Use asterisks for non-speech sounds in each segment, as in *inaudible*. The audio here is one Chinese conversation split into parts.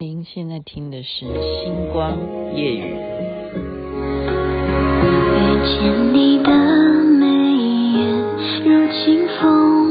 您现在听的是《星光夜雨》。遇见你的眉眼，如清风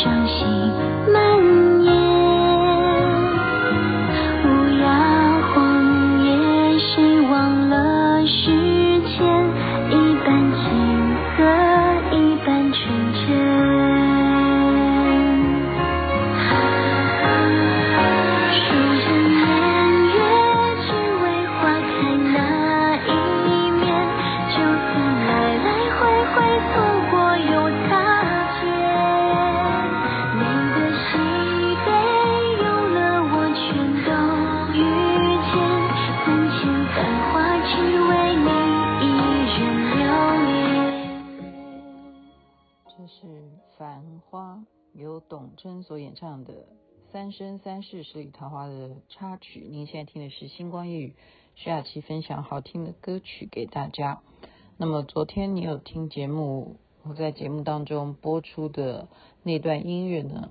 伤心。演唱的《三生三世十里桃花》的插曲，您现在听的是《星光夜语》，徐雅琪分享好听的歌曲给大家。那么昨天你有听节目，我在节目当中播出的那段音乐呢？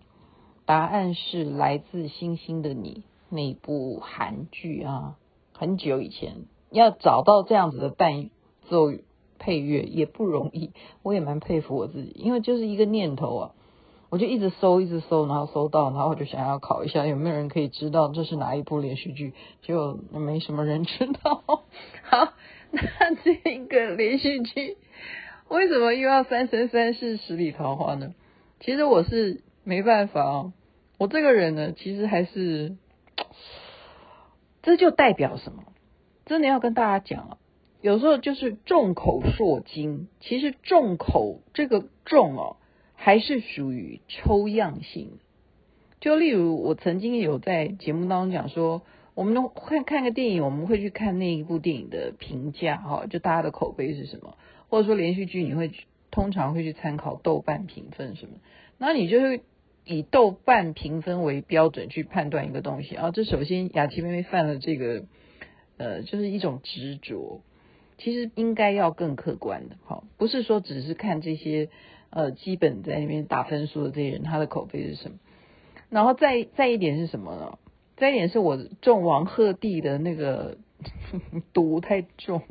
答案是来自《星星的你》那部韩剧啊，很久以前要找到这样子的伴奏配乐也不容易，我也蛮佩服我自己，因为就是一个念头啊。我就一直搜，一直搜，然后搜到，然后我就想要考一下，有没有人可以知道这是哪一部连续剧？结果没什么人知道。*laughs* 好，那这个连续剧为什么又要三生三世十里桃花呢？其实我是没办法哦，我这个人呢，其实还是，*tsk* 这就代表什么？真的要跟大家讲啊，有时候就是众口铄金，其实众口这个众哦。还是属于抽样性，就例如我曾经有在节目当中讲说，我们会看个电影，我们会去看那一部电影的评价哈，就大家的口碑是什么，或者说连续剧你会通常会去参考豆瓣评分什么，那你就会以豆瓣评分为标准去判断一个东西啊。这首先雅琪妹妹犯了这个呃，就是一种执着，其实应该要更客观的哈，不是说只是看这些。呃，基本在那边打分数的这些人，他的口碑是什么？然后再再一点是什么呢？再一点是我中王鹤棣的那个 *laughs* 毒太重，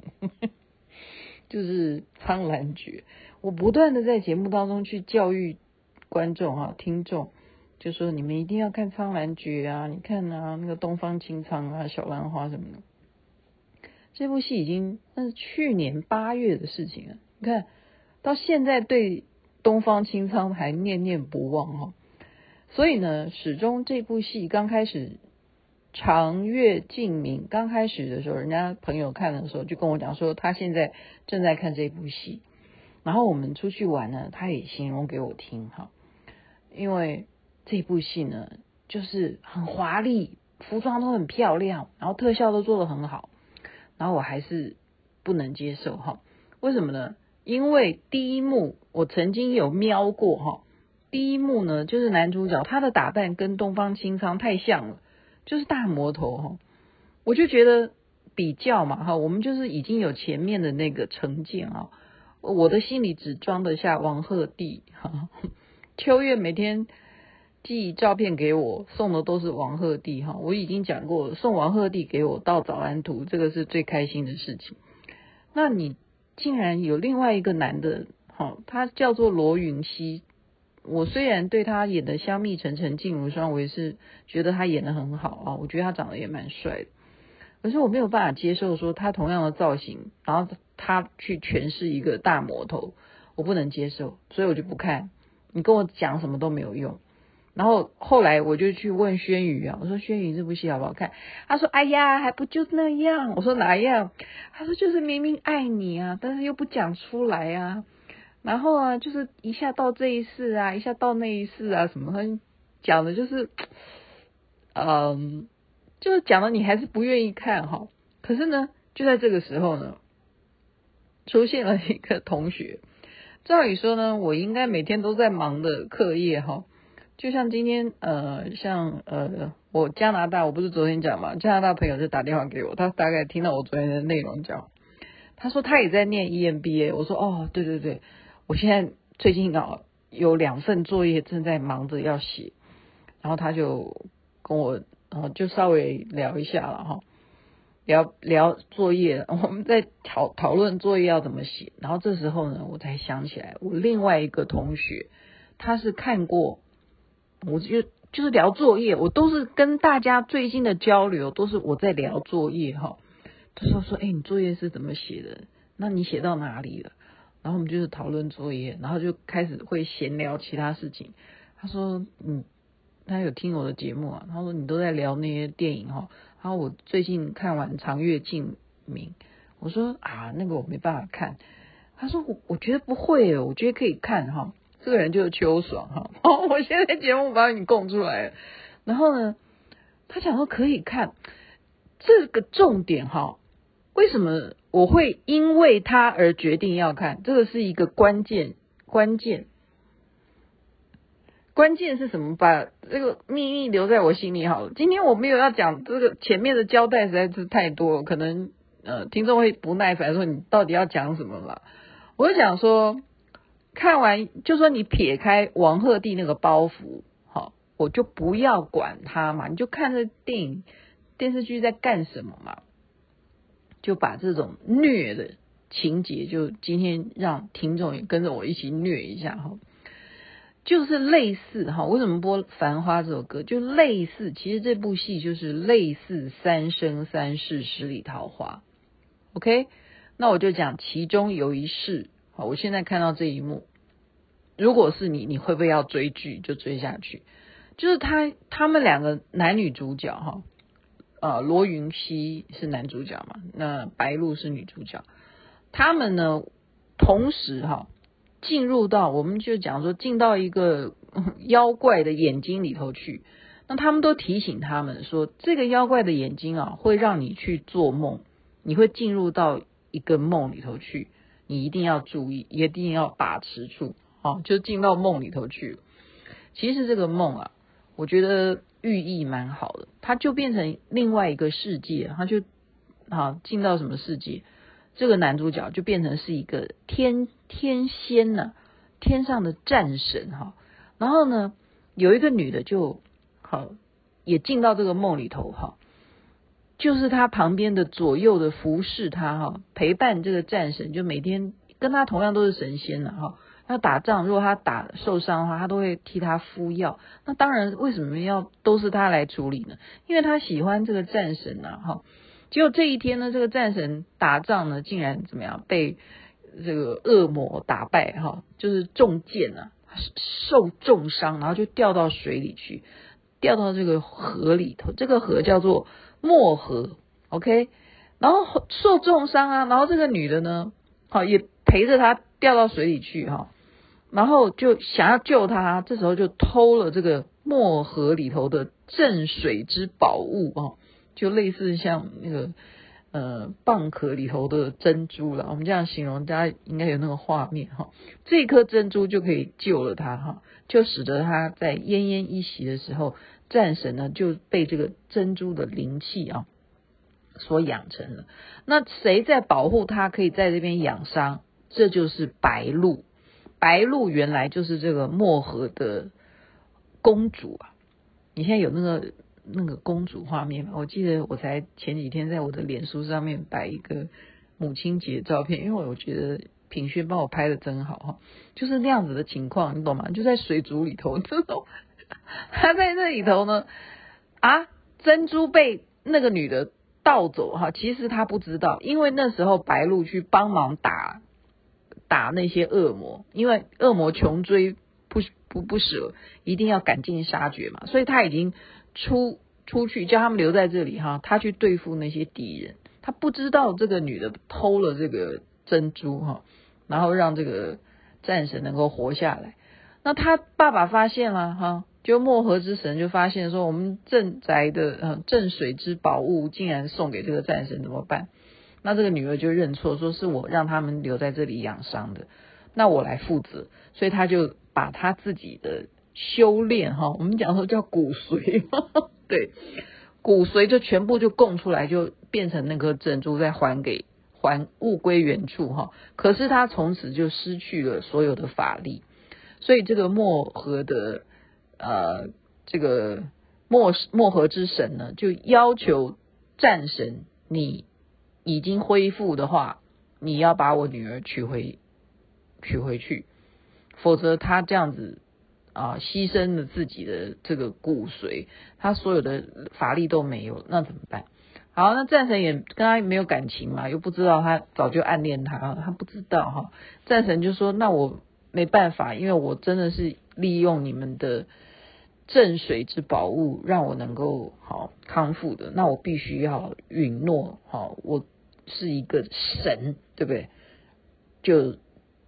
*laughs* 就是《苍兰诀》。我不断的在节目当中去教育观众、啊、听众，就说你们一定要看《苍兰诀》啊！你看啊，那个东方青苍啊，小兰花什么的。这部戏已经那是去年八月的事情了，你看到现在对。东方青苍还念念不忘哈，所以呢，始终这部戏刚开始，长月烬明刚开始的时候，人家朋友看的时候就跟我讲说，他现在正在看这部戏，然后我们出去玩呢，他也形容给我听哈，因为这部戏呢，就是很华丽，服装都很漂亮，然后特效都做得很好，然后我还是不能接受哈，为什么呢？因为第一幕我曾经有瞄过哈，第一幕呢就是男主角他的打扮跟东方青苍太像了，就是大魔头哈，我就觉得比较嘛哈，我们就是已经有前面的那个成见啊，我的心里只装得下王鹤棣哈，*laughs* 秋月每天寄照片给我送的都是王鹤棣哈，我已经讲过送王鹤棣给我到早安图，这个是最开心的事情，那你。竟然有另外一个男的，好，他叫做罗云熙。我虽然对他演的《香蜜沉沉烬如霜》，我也是觉得他演的很好啊，我觉得他长得也蛮帅的。可是我没有办法接受说他同样的造型，然后他去诠释一个大魔头，我不能接受，所以我就不看。你跟我讲什么都没有用。然后后来我就去问轩宇啊，我说轩宇这部戏好不好看？他说：哎呀，还不就那样。我说哪样？他说就是明明爱你啊，但是又不讲出来啊。然后啊，就是一下到这一世啊，一下到那一世啊，什么他讲的就是，嗯，就是讲的你还是不愿意看哈。可是呢，就在这个时候呢，出现了一个同学。照理说呢，我应该每天都在忙的课业哈，就像今天呃，像呃，我加拿大，我不是昨天讲嘛，加拿大朋友就打电话给我，他大概听到我昨天的内容讲，他说他也在念 EMBA，我说哦，对对对，我现在最近啊有两份作业正在忙着要写，然后他就跟我呃就稍微聊一下了哈。聊聊作业，*laughs* 我们在讨讨论作业要怎么写。然后这时候呢，我才想起来，我另外一个同学，他是看过，我就就是聊作业，我都是跟大家最近的交流都是我在聊作业哈。他说说，哎，你作业是怎么写的？那你写到哪里了？然后我们就是讨论作业，然后就开始会闲聊其他事情。他说，嗯，他有听我的节目啊。他说你都在聊那些电影哈。然后我最近看完《长月烬明》，我说啊，那个我没办法看。他说我我觉得不会，我觉得可以看哈。这个人就是秋爽哈。*laughs* 我现在节目把你供出来了。然后呢，他讲说可以看这个重点哈。为什么我会因为他而决定要看？这个是一个关键关键。关键是什么？把这个秘密留在我心里好了。今天我没有要讲这个前面的交代实在是太多，可能呃听众会不耐烦说你到底要讲什么了。我就讲说，看完就说你撇开王鹤棣那个包袱，好，我就不要管他嘛，你就看这电影电视剧在干什么嘛，就把这种虐的情节，就今天让听众也跟着我一起虐一下哈。就是类似哈，为什么播《繁花》这首歌？就类似，其实这部戏就是类似《三生三世十里桃花》。OK，那我就讲其中有一世。好，我现在看到这一幕，如果是你，你会不会要追剧就追下去？就是他他们两个男女主角哈，呃，罗云熙是男主角嘛，那白鹿是女主角，他们呢同时哈。进入到，我们就讲说进到一个 *laughs* 妖怪的眼睛里头去，那他们都提醒他们说，这个妖怪的眼睛啊，会让你去做梦，你会进入到一个梦里头去，你一定要注意，一定要把持住，啊，就进到梦里头去。其实这个梦啊，我觉得寓意蛮好的，它就变成另外一个世界，它就啊进到什么世界？这个男主角就变成是一个天天仙呐、天上的战神哈。然后呢，有一个女的就好，也进到这个梦里头哈，就是他旁边的左右的服侍他哈，陪伴这个战神，就每天跟他同样都是神仙了哈。那打仗，如果他打受伤的话，他都会替他敷药。那当然，为什么要都是他来处理呢？因为他喜欢这个战神呐哈。结果这一天呢，这个战神打仗呢，竟然怎么样被这个恶魔打败哈，就是中箭啊，受重伤，然后就掉到水里去，掉到这个河里头，这个河叫做漠河，OK，然后受重伤啊，然后这个女的呢，好也陪着他掉到水里去哈，然后就想要救他，这时候就偷了这个漠河里头的镇水之宝物啊。就类似像那个呃蚌壳里头的珍珠了，我们这样形容，大家应该有那个画面哈。这颗珍珠就可以救了他哈，就使得他在奄奄一息的时候，战神呢就被这个珍珠的灵气啊所养成了。那谁在保护他？可以在这边养伤？这就是白鹿。白鹿原来就是这个漠河的公主啊。你现在有那个。那个公主画面吗，我记得我才前几天在我的脸书上面摆一个母亲节照片，因为我觉得品轩帮我拍的真好哈，就是那样子的情况，你懂吗？就在水族里头，这种 *laughs* 他在那里头呢，啊，珍珠被那个女的盗走哈，其实他不知道，因为那时候白鹿去帮忙打打那些恶魔，因为恶魔穷追不不不舍，一定要赶尽杀绝嘛，所以他已经。出出去叫他们留在这里哈，他去对付那些敌人。他不知道这个女的偷了这个珍珠哈，然后让这个战神能够活下来。那他爸爸发现了哈，就漠河之神就发现说，我们镇宅的呃镇水之宝物竟然送给这个战神怎么办？那这个女儿就认错，说是我让他们留在这里养伤的，那我来负责。所以他就把他自己的修炼哈，我们讲说叫骨髓，对，骨髓就全部就供出来，就变成那颗珍珠，再还给还物归原处哈。可是他从此就失去了所有的法力，所以这个漠河的呃这个漠漠河之神呢，就要求战神你。已经恢复的话，你要把我女儿娶回，娶回去，否则他这样子啊，牺牲了自己的这个骨髓，他所有的法力都没有，那怎么办？好，那战神也跟他没有感情嘛，又不知道他早就暗恋他，他不知道哈。战神就说：“那我没办法，因为我真的是利用你们的镇水之宝物，让我能够好康复的，那我必须要允诺，好我。”是一个神，对不对？就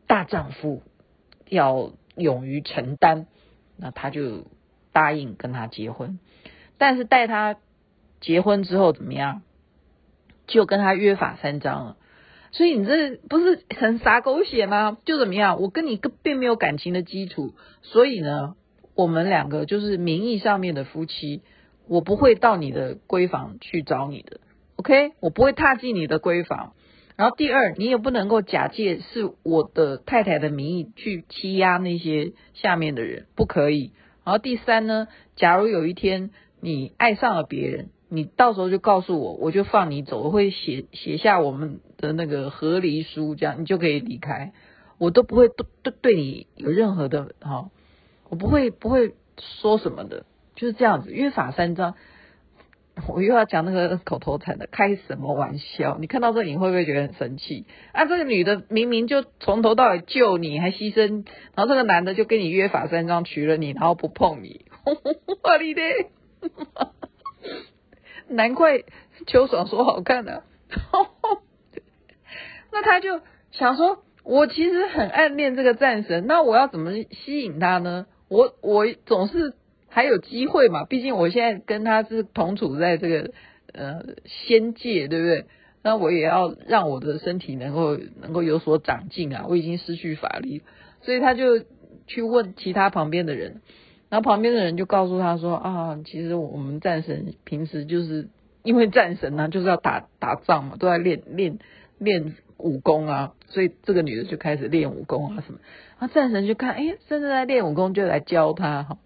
大丈夫要勇于承担，那他就答应跟他结婚。但是带他结婚之后怎么样？就跟他约法三章了。所以你这不是很洒狗血吗？就怎么样？我跟你并没有感情的基础，所以呢，我们两个就是名义上面的夫妻，我不会到你的闺房去找你的。OK，我不会踏进你的闺房。然后第二，你也不能够假借是我的太太的名义去欺压那些下面的人，不可以。然后第三呢，假如有一天你爱上了别人，你到时候就告诉我，我就放你走，我会写写下我们的那个和离书，这样你就可以离开。我都不会对对对你有任何的哈，我不会不会说什么的，就是这样子，约法三章。我又要讲那个口头禅的，开什么玩笑？你看到这，你会不会觉得很生气？啊，这个女的明明就从头到尾救你，还牺牲，然后这个男的就跟你约法三章，娶了你，然后不碰你，哇你的，*laughs* 难怪秋爽说好看的，啊，*laughs* 那他就想说，我其实很暗恋这个战神，那我要怎么吸引他呢？我我总是。还有机会嘛？毕竟我现在跟他是同处在这个呃仙界，对不对？那我也要让我的身体能够能够有所长进啊！我已经失去法力，所以他就去问其他旁边的人，然后旁边的人就告诉他说啊，其实我们战神平时就是因为战神呢、就是要打打仗嘛，都在练练练武功啊，所以这个女的就开始练武功啊什么。然后战神就看，哎，真正在练武功，就来教他哈。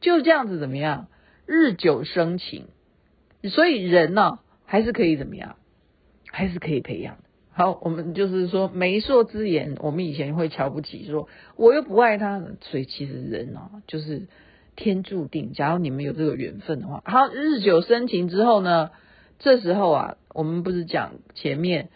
就这样子怎么样？日久生情，所以人呢、啊、还是可以怎么样？还是可以培养的。好，我们就是说媒妁之言，我们以前会瞧不起，说我又不爱他，所以其实人啊就是天注定。假如你们有这个缘分的话，好，日久生情之后呢，这时候啊，我们不是讲前面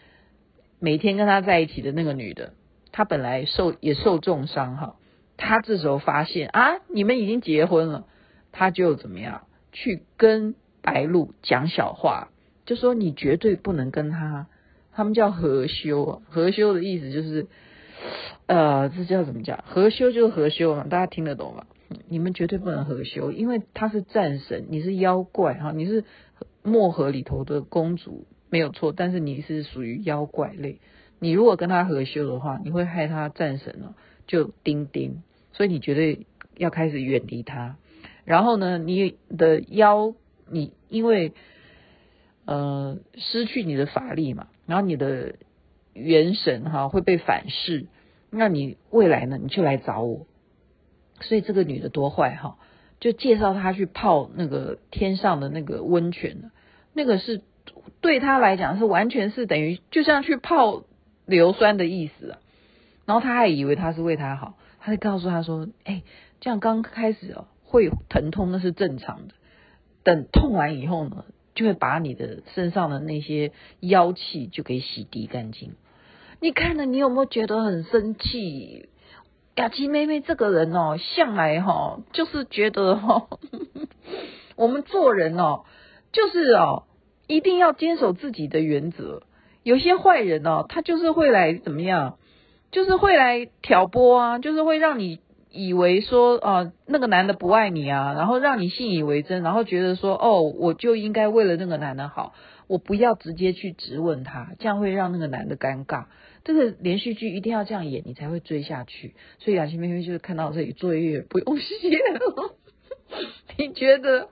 每天跟他在一起的那个女的，她本来受也受重伤哈。她这时候发现啊，你们已经结婚了，她就怎么样去跟白露讲小话，就说你绝对不能跟他，他们叫合修，合修的意思就是，呃，这叫怎么讲？合修就是合修嘛，大家听得懂吗？你们绝对不能合修，因为他是战神，你是妖怪哈，你是漠河里头的公主没有错，但是你是属于妖怪类，你如果跟他合修的话，你会害他战神了。就钉钉，所以你绝对要开始远离他。然后呢，你的妖，你因为呃失去你的法力嘛，然后你的元神哈会被反噬，那你未来呢，你就来找我。所以这个女的多坏哈，就介绍她去泡那个天上的那个温泉，那个是对他来讲是完全是等于就像去泡硫酸的意思啊。然后他还以为他是为他好，他就告诉他说：“哎，这样刚开始哦，会疼痛，那是正常的。等痛完以后呢，就会把你的身上的那些妖气就给洗涤干净。你看了，你有没有觉得很生气？雅琪妹妹这个人哦，向来哈、哦，就是觉得哈、哦，我们做人哦，就是哦，一定要坚守自己的原则。有些坏人哦，他就是会来怎么样？”就是会来挑拨啊，就是会让你以为说啊、那个男的不爱你啊，然后让你信以为真，然后觉得说哦，我就应该为了那个男的好，我不要直接去质问他，这样会让那个男的尴尬。这个连续剧一定要这样演，你才会追下去。所以雅琪妹妹就是看到这里作业不用写了。*laughs* 你觉得？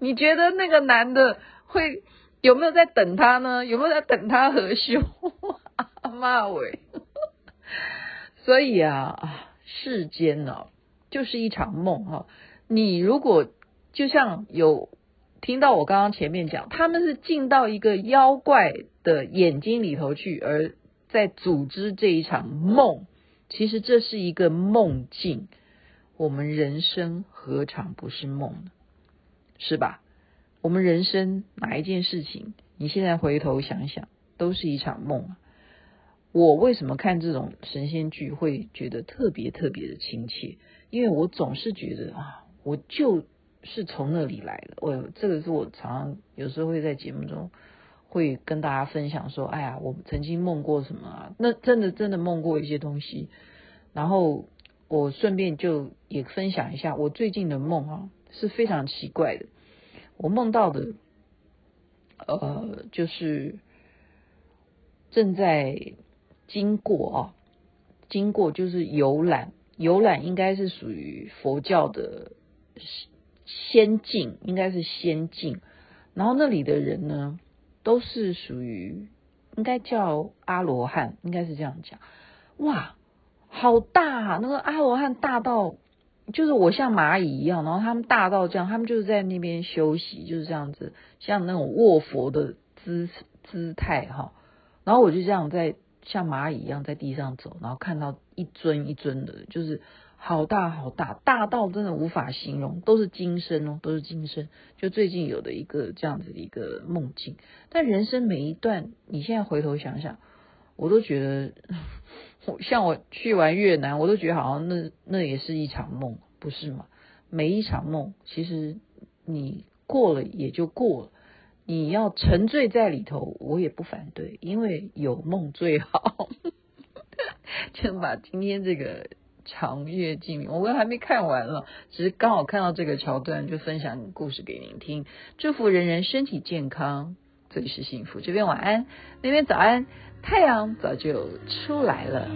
你觉得那个男的会有没有在等他呢？有没有在等他合休？*laughs* 阿妈喂！所以啊，世间呢、啊，就是一场梦哈。你如果就像有听到我刚刚前面讲，他们是进到一个妖怪的眼睛里头去，而在组织这一场梦。其实这是一个梦境。我们人生何尝不是梦呢？是吧？我们人生哪一件事情，你现在回头想想，都是一场梦。我为什么看这种神仙剧会觉得特别特别的亲切？因为我总是觉得啊，我就是从那里来的。我这个是我常常有时候会在节目中会跟大家分享说，哎呀，我曾经梦过什么啊？那真的真的梦过一些东西。然后我顺便就也分享一下我最近的梦啊，是非常奇怪的。我梦到的，呃，就是正在经过啊，经过就是游览，游览应该是属于佛教的仙境，应该是仙境。然后那里的人呢，都是属于应该叫阿罗汉，应该是这样讲。哇，好大啊！那个阿罗汉大到。就是我像蚂蚁一样，然后他们大到这样，他们就是在那边休息，就是这样子，像那种卧佛的姿姿态哈。然后我就这样在像蚂蚁一样在地上走，然后看到一尊一尊的，就是好大好大，大到真的无法形容，都是今生哦，都是今生。就最近有的一个这样子的一个梦境，但人生每一段，你现在回头想想，我都觉得。像我去完越南，我都觉得好像那那也是一场梦，不是吗？每一场梦，其实你过了也就过了，你要沉醉在里头，我也不反对，因为有梦最好。*laughs* 就把今天这个长月烬明，我们还没看完了，只是刚好看到这个桥段，就分享故事给您听。祝福人人身体健康，这里是幸福，这边晚安，那边早安。太阳早就出来了。